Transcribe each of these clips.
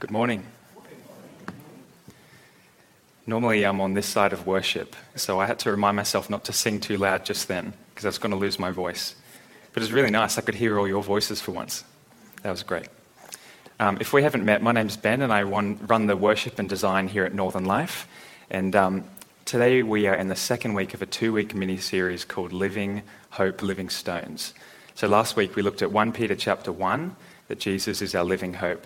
Good morning. Normally, I'm on this side of worship, so I had to remind myself not to sing too loud just then, because I was going to lose my voice. But it was really nice. I could hear all your voices for once. That was great. Um, if we haven't met, my name's Ben, and I run, run the worship and design here at Northern Life. And um, today we are in the second week of a two week mini series called Living Hope, Living Stones. So last week we looked at 1 Peter chapter 1, that Jesus is our living hope.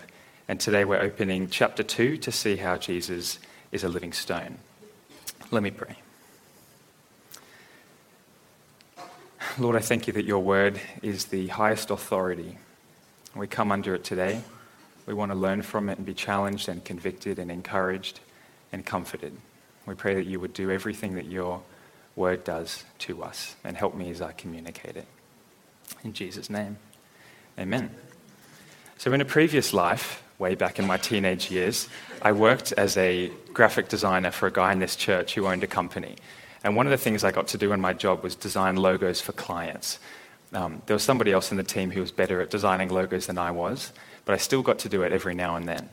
And today we're opening chapter 2 to see how Jesus is a living stone. Let me pray. Lord, I thank you that your word is the highest authority. We come under it today. We want to learn from it and be challenged and convicted and encouraged and comforted. We pray that you would do everything that your word does to us and help me as I communicate it. In Jesus' name, amen. So, in a previous life, way back in my teenage years, I worked as a graphic designer for a guy in this church who owned a company. And one of the things I got to do in my job was design logos for clients. Um, there was somebody else in the team who was better at designing logos than I was, but I still got to do it every now and then.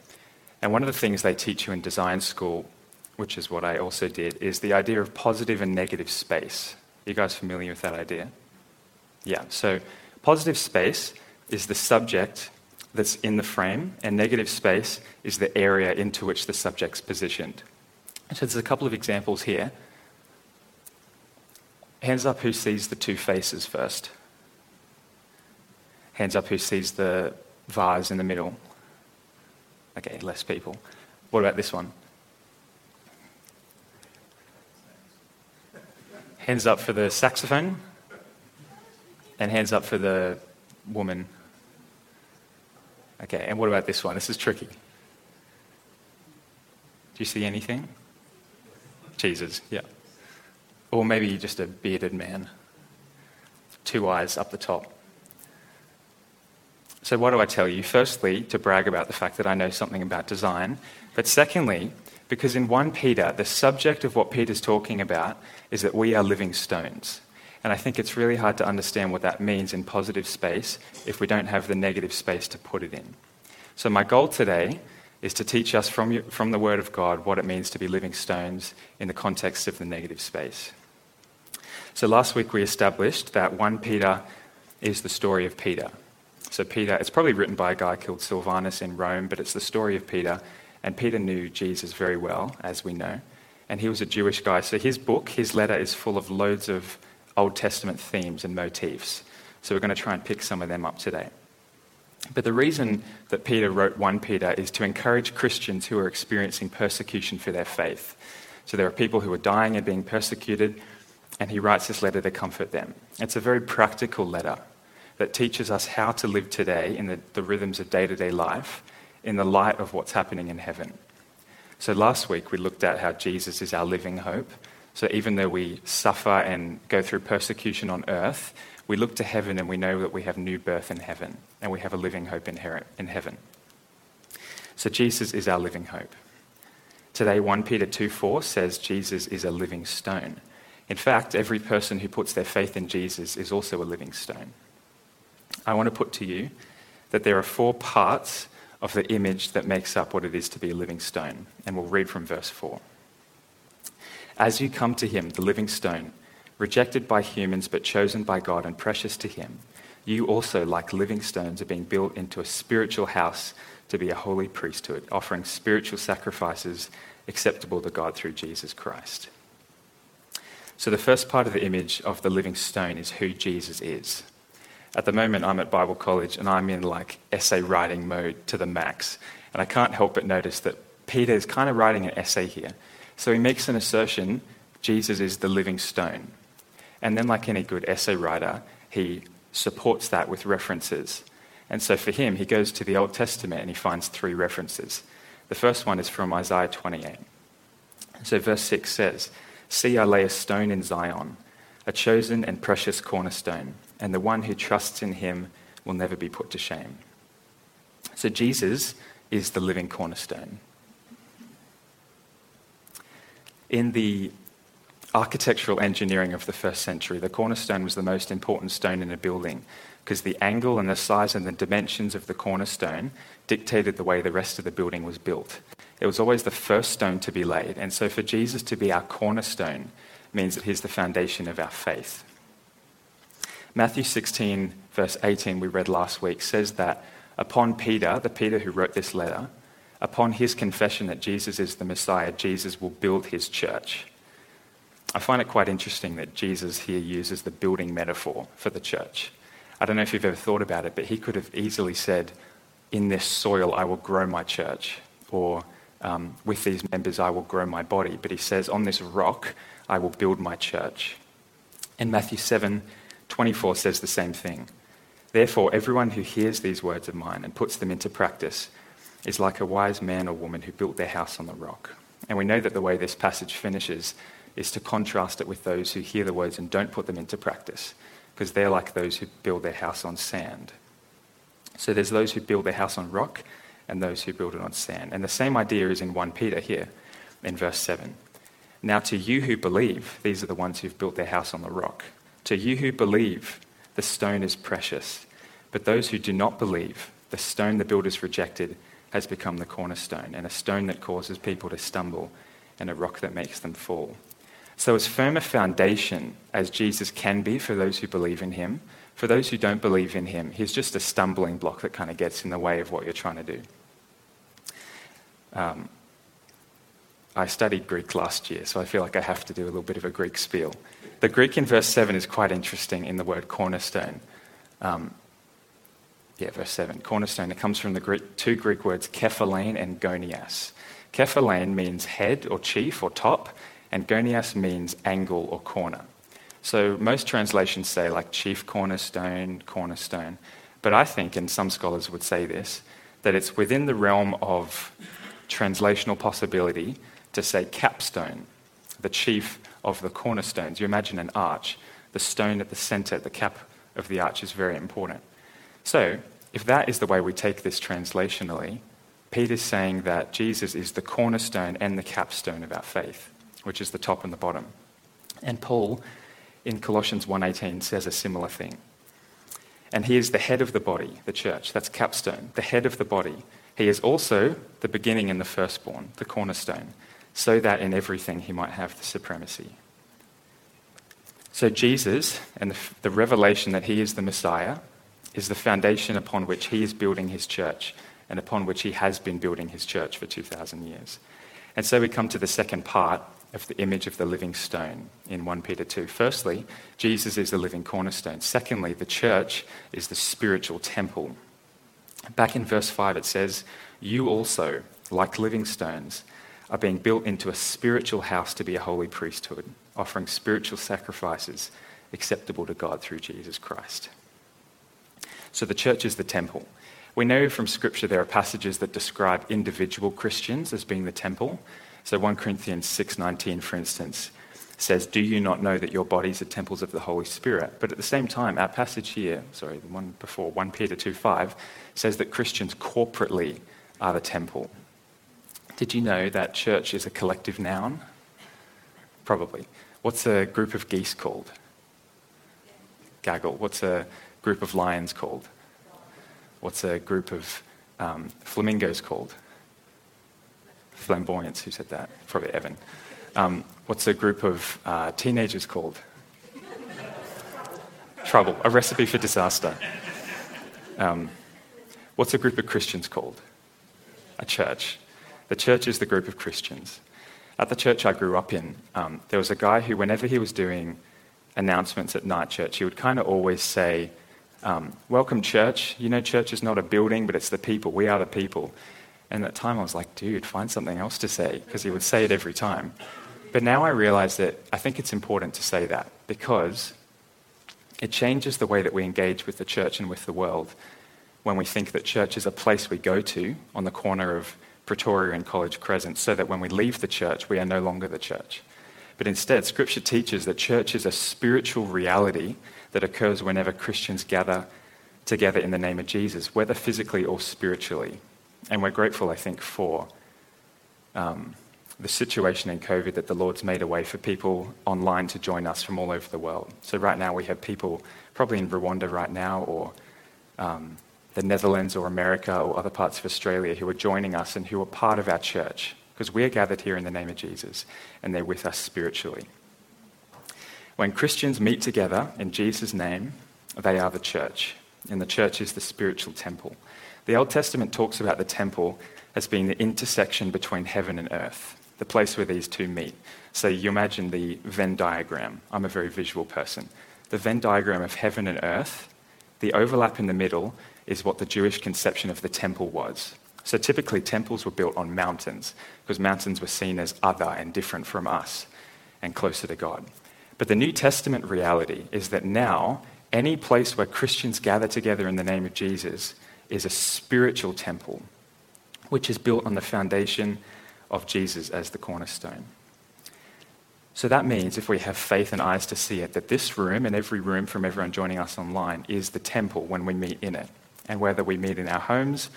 And one of the things they teach you in design school, which is what I also did, is the idea of positive and negative space. Are you guys familiar with that idea? Yeah, so positive space is the subject that's in the frame, and negative space is the area into which the subject's positioned. So there's a couple of examples here. Hands up who sees the two faces first. Hands up who sees the vase in the middle. Okay, less people. What about this one? Hands up for the saxophone. And hands up for the woman Okay, and what about this one? This is tricky. Do you see anything? Jesus, yeah. Or maybe just a bearded man, two eyes up the top. So, what do I tell you? Firstly, to brag about the fact that I know something about design. But secondly, because in 1 Peter, the subject of what Peter's talking about is that we are living stones. And I think it's really hard to understand what that means in positive space if we don't have the negative space to put it in. So, my goal today is to teach us from, from the Word of God what it means to be living stones in the context of the negative space. So, last week we established that 1 Peter is the story of Peter. So, Peter, it's probably written by a guy called Silvanus in Rome, but it's the story of Peter. And Peter knew Jesus very well, as we know. And he was a Jewish guy. So, his book, his letter, is full of loads of Old Testament themes and motifs. So we're going to try and pick some of them up today. But the reason that Peter wrote 1 Peter is to encourage Christians who are experiencing persecution for their faith. So there are people who are dying and being persecuted, and he writes this letter to comfort them. It's a very practical letter that teaches us how to live today in the, the rhythms of day to day life in the light of what's happening in heaven. So last week we looked at how Jesus is our living hope so even though we suffer and go through persecution on earth, we look to heaven and we know that we have new birth in heaven and we have a living hope in heaven. So Jesus is our living hope. Today, 1 Peter 2 4 says Jesus is a living stone. In fact, every person who puts their faith in Jesus is also a living stone. I want to put to you that there are four parts of the image that makes up what it is to be a living stone. And we'll read from verse 4. As you come to him, the living stone, rejected by humans but chosen by God and precious to him, you also, like living stones, are being built into a spiritual house to be a holy priesthood, offering spiritual sacrifices acceptable to God through Jesus Christ. So, the first part of the image of the living stone is who Jesus is. At the moment, I'm at Bible college and I'm in like essay writing mode to the max. And I can't help but notice that Peter is kind of writing an essay here. So he makes an assertion Jesus is the living stone. And then, like any good essay writer, he supports that with references. And so for him, he goes to the Old Testament and he finds three references. The first one is from Isaiah 28. So verse 6 says, See, I lay a stone in Zion, a chosen and precious cornerstone, and the one who trusts in him will never be put to shame. So Jesus is the living cornerstone in the architectural engineering of the first century, the cornerstone was the most important stone in a building because the angle and the size and the dimensions of the cornerstone dictated the way the rest of the building was built. It was always the first stone to be laid. And so for Jesus to be our cornerstone means that he's the foundation of our faith. Matthew 16, verse 18, we read last week, says that upon Peter, the Peter who wrote this letter, upon his confession that Jesus is the Messiah, Jesus will build his church. I find it quite interesting that Jesus here uses the building metaphor for the church. I don't know if you've ever thought about it, but he could have easily said, In this soil I will grow my church, or um, with these members I will grow my body. But he says, On this rock I will build my church. And Matthew 7 24 says the same thing. Therefore, everyone who hears these words of mine and puts them into practice is like a wise man or woman who built their house on the rock. And we know that the way this passage finishes is to contrast it with those who hear the words and don't put them into practice, because they're like those who build their house on sand. So there's those who build their house on rock and those who build it on sand. And the same idea is in 1 Peter here in verse 7. Now, to you who believe, these are the ones who've built their house on the rock. To you who believe, the stone is precious. But those who do not believe, the stone the builders rejected has become the cornerstone, and a stone that causes people to stumble, and a rock that makes them fall. So, as firm a foundation as Jesus can be for those who believe in him, for those who don't believe in him, he's just a stumbling block that kind of gets in the way of what you're trying to do. Um, I studied Greek last year, so I feel like I have to do a little bit of a Greek spiel. The Greek in verse 7 is quite interesting in the word cornerstone. Um, yeah, verse 7, cornerstone. It comes from the Greek, two Greek words, kephalein and gonias. Kephalein means head or chief or top, and gonias means angle or corner. So most translations say like chief cornerstone, cornerstone. But I think, and some scholars would say this, that it's within the realm of translational possibility to say capstone, the chief of the cornerstones. You imagine an arch, the stone at the center, the cap of the arch is very important. So, if that is the way we take this translationally, Peter's saying that Jesus is the cornerstone and the capstone of our faith, which is the top and the bottom. And Paul in Colossians 1:18 says a similar thing. And he is the head of the body, the church. That's capstone, the head of the body. He is also the beginning and the firstborn, the cornerstone, so that in everything he might have the supremacy. So Jesus and the, the revelation that he is the Messiah is the foundation upon which he is building his church and upon which he has been building his church for 2,000 years. And so we come to the second part of the image of the living stone in 1 Peter 2. Firstly, Jesus is the living cornerstone. Secondly, the church is the spiritual temple. Back in verse 5, it says, You also, like living stones, are being built into a spiritual house to be a holy priesthood, offering spiritual sacrifices acceptable to God through Jesus Christ. So the church is the temple. We know from Scripture there are passages that describe individual Christians as being the temple. So 1 Corinthians 6:19 for instance says, "Do you not know that your bodies are temples of the Holy Spirit?" But at the same time, our passage here, sorry, the one before 1 Peter 2:5 says that Christians corporately are the temple. Did you know that church is a collective noun? Probably. What's a group of geese called? Gaggle. What's a group of lions called? What's a group of um, flamingos called? flamboyance. Who said that? Probably Evan. Um, what's a group of uh, teenagers called? Trouble. A recipe for disaster. Um, what's a group of Christians called? A church. The church is the group of Christians. At the church I grew up in, um, there was a guy who, whenever he was doing announcements at night church, he would kind of always say, um, Welcome, church. You know, church is not a building, but it's the people. We are the people. And at time I was like, dude, find something else to say, because he would say it every time. But now I realize that I think it's important to say that because it changes the way that we engage with the church and with the world when we think that church is a place we go to on the corner of Pretoria and College Crescent, so that when we leave the church, we are no longer the church. But instead, Scripture teaches that church is a spiritual reality that occurs whenever Christians gather together in the name of Jesus, whether physically or spiritually. And we're grateful, I think, for, um, the situation in COVID that the Lord's made a way for people online to join us from all over the world. So, right now, we have people probably in Rwanda right now, or um, the Netherlands, or America, or other parts of Australia who are joining us and who are part of our church because we are gathered here in the name of Jesus and they're with us spiritually. When Christians meet together in Jesus' name, they are the church, and the church is the spiritual temple. The Old Testament talks about the temple as being the intersection between heaven and earth, the place where these two meet. So you imagine the Venn diagram. I'm a very visual person. The Venn diagram of heaven and earth, the overlap in the middle is what the Jewish conception of the temple was. So typically, temples were built on mountains because mountains were seen as other and different from us and closer to God. But the New Testament reality is that now, any place where Christians gather together in the name of Jesus is a spiritual temple, which is built on the foundation of Jesus as the cornerstone. So that means, if we have faith and eyes to see it, that this room and every room from everyone joining us online is the temple when we meet in it. And whether we meet in our homes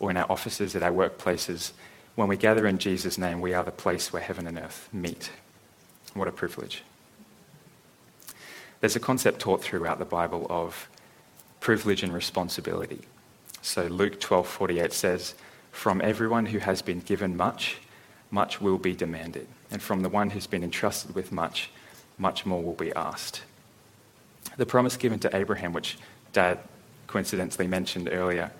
or in our offices, at our workplaces, when we gather in Jesus' name, we are the place where heaven and earth meet. What a privilege. There's a concept taught throughout the Bible of privilege and responsibility. So Luke 12:48 says, "From everyone who has been given much, much will be demanded, and from the one who's been entrusted with much, much more will be asked." The promise given to Abraham, which Dad coincidentally mentioned earlier,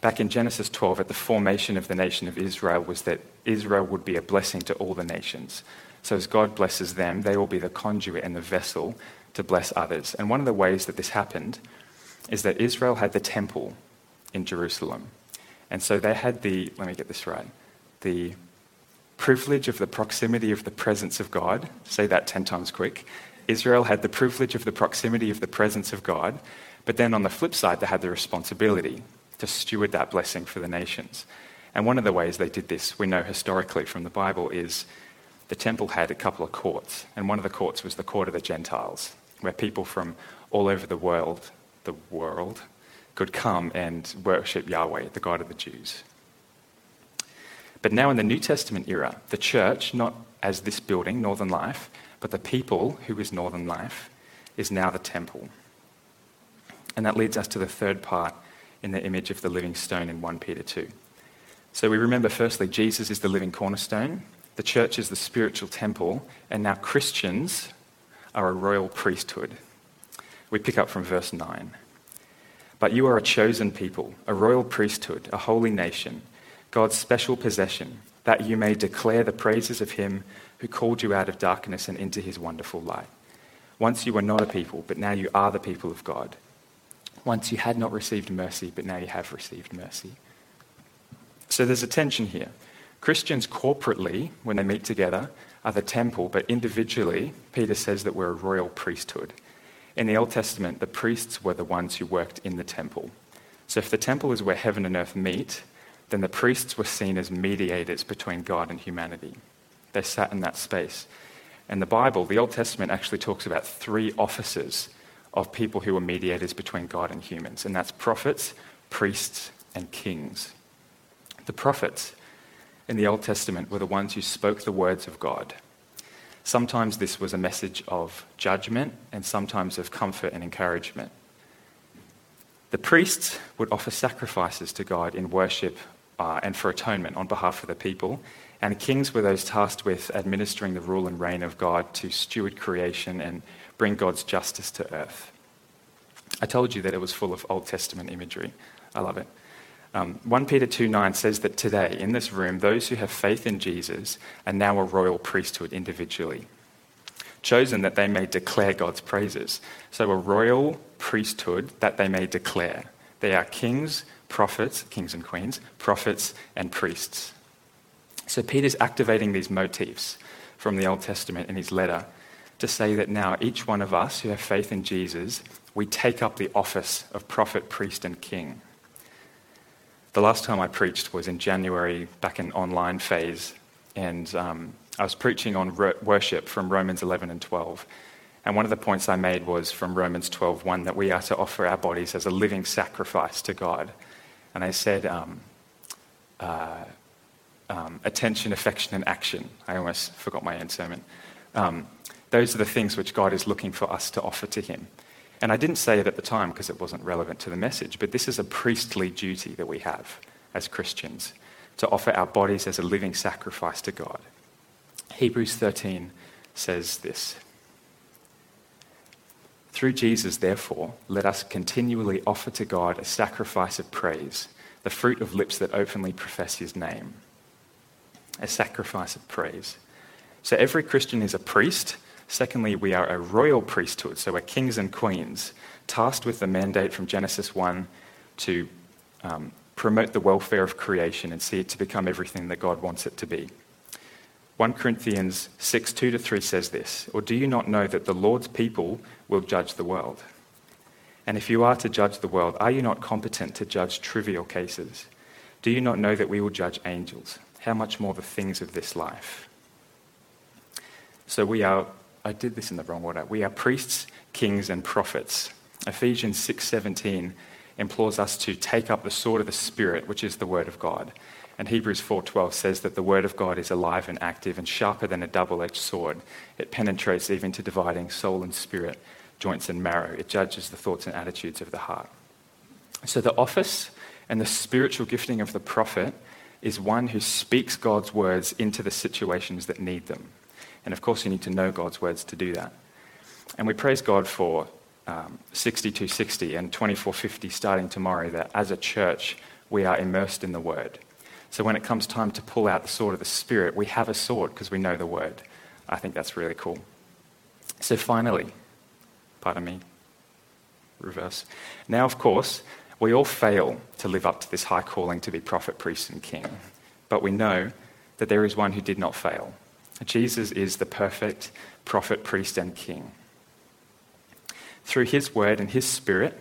back in Genesis 12, at the formation of the nation of Israel, was that Israel would be a blessing to all the nations. So as God blesses them, they will be the conduit and the vessel to bless others. And one of the ways that this happened is that Israel had the temple in Jerusalem. And so they had the, let me get this right, the privilege of the proximity of the presence of God. Say that 10 times quick. Israel had the privilege of the proximity of the presence of God, but then on the flip side, they had the responsibility to steward that blessing for the nations. And one of the ways they did this, we know historically from the Bible, is the temple had a couple of courts. And one of the courts was the court of the Gentiles, where people from all over the world, the world, could come and worship Yahweh, the God of the Jews. But now in the New Testament era, the church, not as this building, Northern Life, but the people who is Northern Life, is now the temple. And that leads us to the third part in the image of the living stone in 1 Peter 2. So we remember, firstly, Jesus is the living cornerstone, the church is the spiritual temple, and now Christians are a royal priesthood. We pick up from verse 9. But you are a chosen people, a royal priesthood, a holy nation, God's special possession, that you may declare the praises of him who called you out of darkness and into his wonderful light. Once you were not a people, but now you are the people of God. Once you had not received mercy, but now you have received mercy. So there's a tension here. Christians corporately, when they meet together, are the temple, but individually, Peter says that we're a royal priesthood. In the Old Testament, the priests were the ones who worked in the temple. So if the temple is where heaven and earth meet, then the priests were seen as mediators between God and humanity. They sat in that space. And the Bible, the Old Testament, actually talks about three offices of people who were mediators between God and humans, and that's prophets, priests, and kings. The prophets in the Old Testament were the ones who spoke the words of God. Sometimes this was a message of judgment, and sometimes of comfort and encouragement. The priests would offer sacrifices to God in worship uh, and for atonement on behalf of the people, and kings were those tasked with administering the rule and reign of God to steward creation and bring God's justice to earth. I told you that it was full of Old Testament imagery. I love it. Um, 1 Peter 2 9 says that today, in this room, those who have faith in Jesus are now a royal priesthood individually, chosen that they may declare God's praises. So, a royal priesthood that they may declare. They are kings, prophets, kings and queens, prophets, and priests. So, Peter's activating these motifs from the Old Testament in his letter to say that now each one of us who have faith in Jesus, we take up the office of prophet, priest, and king. The last time I preached was in January, back in online phase, and um, I was preaching on worship from Romans 11 and 12. And one of the points I made was from Romans 12:1 that we are to offer our bodies as a living sacrifice to God. And I said, um, uh, um, attention, affection, and action. I almost forgot my own sermon. Um, those are the things which God is looking for us to offer to Him. And I didn't say it at the time because it wasn't relevant to the message, but this is a priestly duty that we have as Christians to offer our bodies as a living sacrifice to God. Hebrews 13 says this Through Jesus, therefore, let us continually offer to God a sacrifice of praise, the fruit of lips that openly profess his name. A sacrifice of praise. So every Christian is a priest. Secondly, we are a royal priesthood, so we're kings and queens, tasked with the mandate from Genesis 1 to um, promote the welfare of creation and see it to become everything that God wants it to be. 1 Corinthians 6 2 to 3 says this Or do you not know that the Lord's people will judge the world? And if you are to judge the world, are you not competent to judge trivial cases? Do you not know that we will judge angels? How much more the things of this life? So we are, I did this in the wrong order. We are priests, kings, and prophets. Ephesians 6:17 implores us to take up the sword of the Spirit, which is the Word of God. And Hebrews 4:12 says that the word of God is alive and active and sharper than a double-edged sword. It penetrates even to dividing soul and spirit, joints and marrow. It judges the thoughts and attitudes of the heart. So the office and the spiritual gifting of the prophet is one who speaks God's words into the situations that need them. And of course, you need to know God's words to do that. And we praise God for um, 6260 and 2450 starting tomorrow, that as a church, we are immersed in the word. So when it comes time to pull out the sword of the Spirit, we have a sword because we know the word. I think that's really cool. So finally, pardon me, reverse. Now, of course, we all fail to live up to this high calling to be prophet, priest, and king. But we know that there is one who did not fail. Jesus is the perfect prophet, priest, and king. Through his word and his spirit,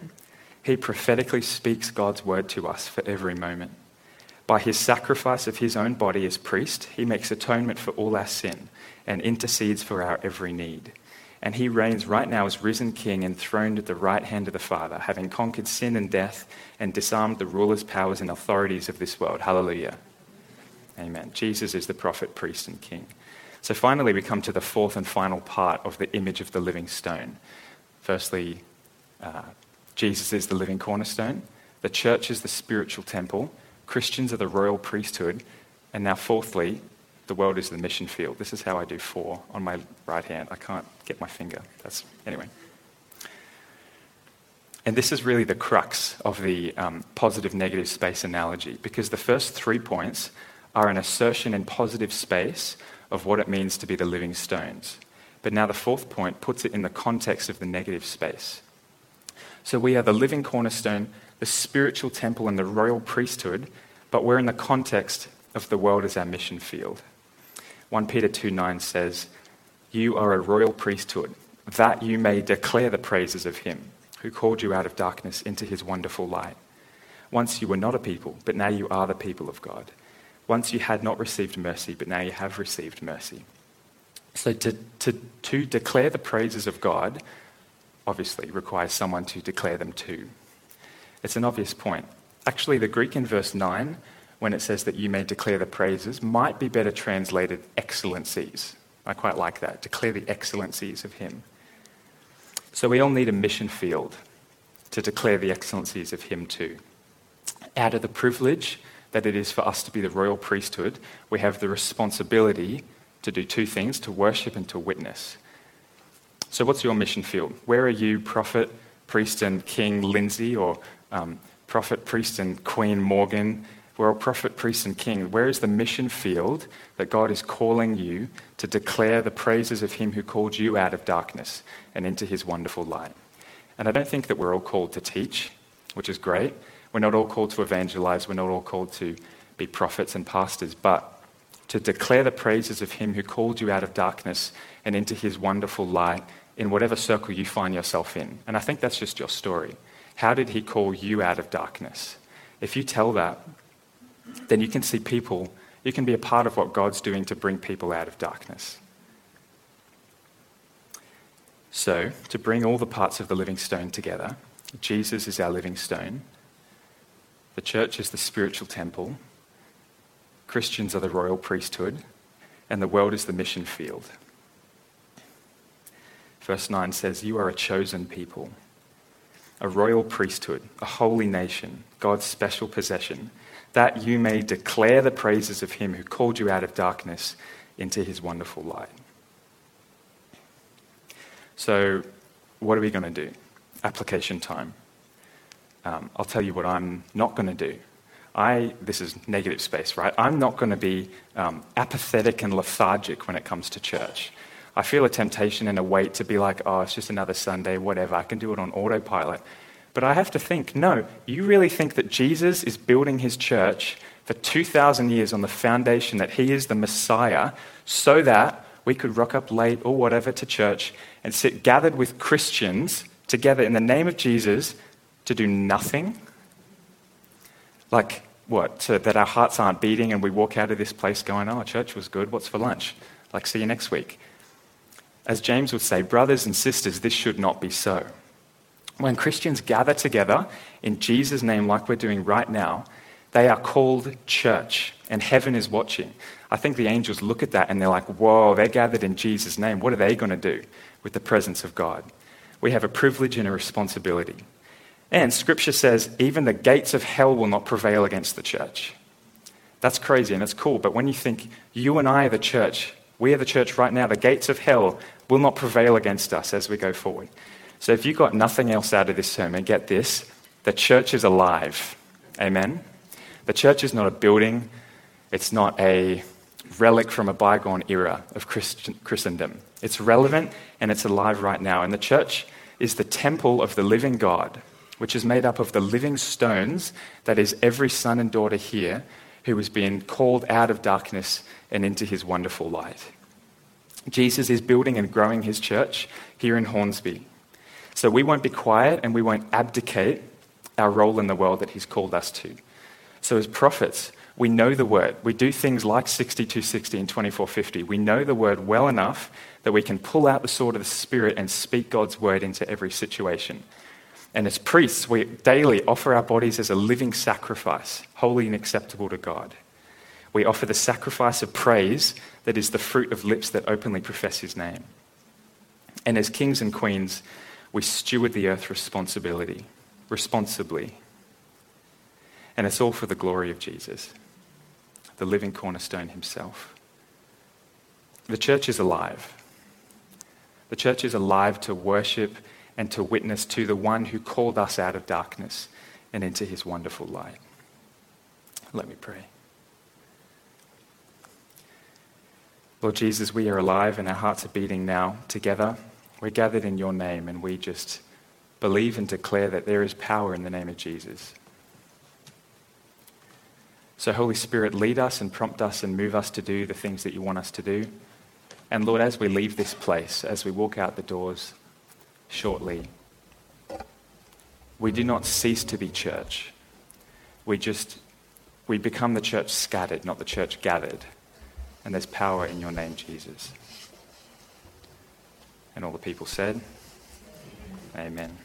he prophetically speaks God's word to us for every moment. By his sacrifice of his own body as priest, he makes atonement for all our sin and intercedes for our every need. And he reigns right now as risen king, enthroned at the right hand of the Father, having conquered sin and death and disarmed the rulers, powers, and authorities of this world. Hallelujah. Amen. Jesus is the prophet, priest, and king. So finally, we come to the fourth and final part of the image of the living stone. Firstly, uh, Jesus is the living cornerstone, the church is the spiritual temple, Christians are the royal priesthood. And now, fourthly, the world is the mission field. This is how I do four on my right hand. I can't get my finger. That's anyway. And this is really the crux of the um, positive negative space analogy because the first three points are an assertion in positive space of what it means to be the living stones. But now the fourth point puts it in the context of the negative space. So we are the living cornerstone the spiritual temple and the royal priesthood, but we're in the context of the world as our mission field. 1 Peter 2 9 says, You are a royal priesthood, that you may declare the praises of him who called you out of darkness into his wonderful light. Once you were not a people, but now you are the people of God. Once you had not received mercy, but now you have received mercy. So to, to, to declare the praises of God obviously requires someone to declare them to. It's an obvious point. Actually, the Greek in verse 9, when it says that you may declare the praises, might be better translated excellencies. I quite like that. Declare the excellencies of Him. So we all need a mission field to declare the excellencies of Him too. Out of the privilege that it is for us to be the royal priesthood, we have the responsibility to do two things to worship and to witness. So, what's your mission field? Where are you, prophet, priest, and king Lindsay, or um, prophet, priest, and queen Morgan. We're a prophet, priest, and king. Where is the mission field that God is calling you to declare the praises of Him who called you out of darkness and into His wonderful light? And I don't think that we're all called to teach, which is great. We're not all called to evangelize. We're not all called to be prophets and pastors, but to declare the praises of Him who called you out of darkness and into His wonderful light in whatever circle you find yourself in. And I think that's just your story. How did he call you out of darkness? If you tell that, then you can see people, you can be a part of what God's doing to bring people out of darkness. So, to bring all the parts of the living stone together, Jesus is our living stone, the church is the spiritual temple, Christians are the royal priesthood, and the world is the mission field. Verse 9 says, You are a chosen people, a royal priesthood, a holy nation, God's special possession, that you may declare the praises of him who called you out of darkness into his wonderful light. So, what are we going to do? Application time. Um, I'll tell you what I'm not going to do. I, this is negative space, right? I'm not going to be um, apathetic and lethargic when it comes to church. I feel a temptation and a weight to be like, oh, it's just another Sunday, whatever. I can do it on autopilot. But I have to think, no, you really think that Jesus is building his church for 2,000 years on the foundation that he is the Messiah so that we could rock up late or whatever to church and sit gathered with Christians together in the name of Jesus to do nothing? Like, what? That our hearts aren't beating and we walk out of this place going, oh, church was good. What's for lunch? Like, see you next week. As James would say, brothers and sisters, this should not be so. When Christians gather together in Jesus' name, like we're doing right now, they are called church, and heaven is watching. I think the angels look at that and they're like, whoa, they're gathered in Jesus' name. What are they going to do with the presence of God? We have a privilege and a responsibility. And scripture says, even the gates of hell will not prevail against the church. That's crazy and it's cool, but when you think you and I are the church, we are the church right now, the gates of hell will not prevail against us as we go forward. So if you got nothing else out of this sermon, get this the church is alive. Amen? The church is not a building, it's not a relic from a bygone era of Christendom. It's relevant and it's alive right now. And the church is the temple of the living God, which is made up of the living stones, that is, every son and daughter here who was being called out of darkness and into his wonderful light. Jesus is building and growing his church here in Hornsby. So we won't be quiet and we won't abdicate our role in the world that he's called us to. So as prophets, we know the word. We do things like 6260 and 2450. We know the word well enough that we can pull out the sword of the Spirit and speak God's word into every situation. And as priests, we daily offer our bodies as a living sacrifice, holy and acceptable to God. We offer the sacrifice of praise that is the fruit of lips that openly profess his name. And as kings and queens, we steward the earth responsibility, responsibly. And it's all for the glory of Jesus, the living cornerstone himself. The church is alive. The church is alive to worship and to witness to the one who called us out of darkness and into his wonderful light. Let me pray. Lord Jesus, we are alive and our hearts are beating now together. We're gathered in your name and we just believe and declare that there is power in the name of Jesus. So, Holy Spirit, lead us and prompt us and move us to do the things that you want us to do. And Lord, as we leave this place, as we walk out the doors shortly, we do not cease to be church. We just, we become the church scattered, not the church gathered. And there's power in your name, Jesus. And all the people said, Amen.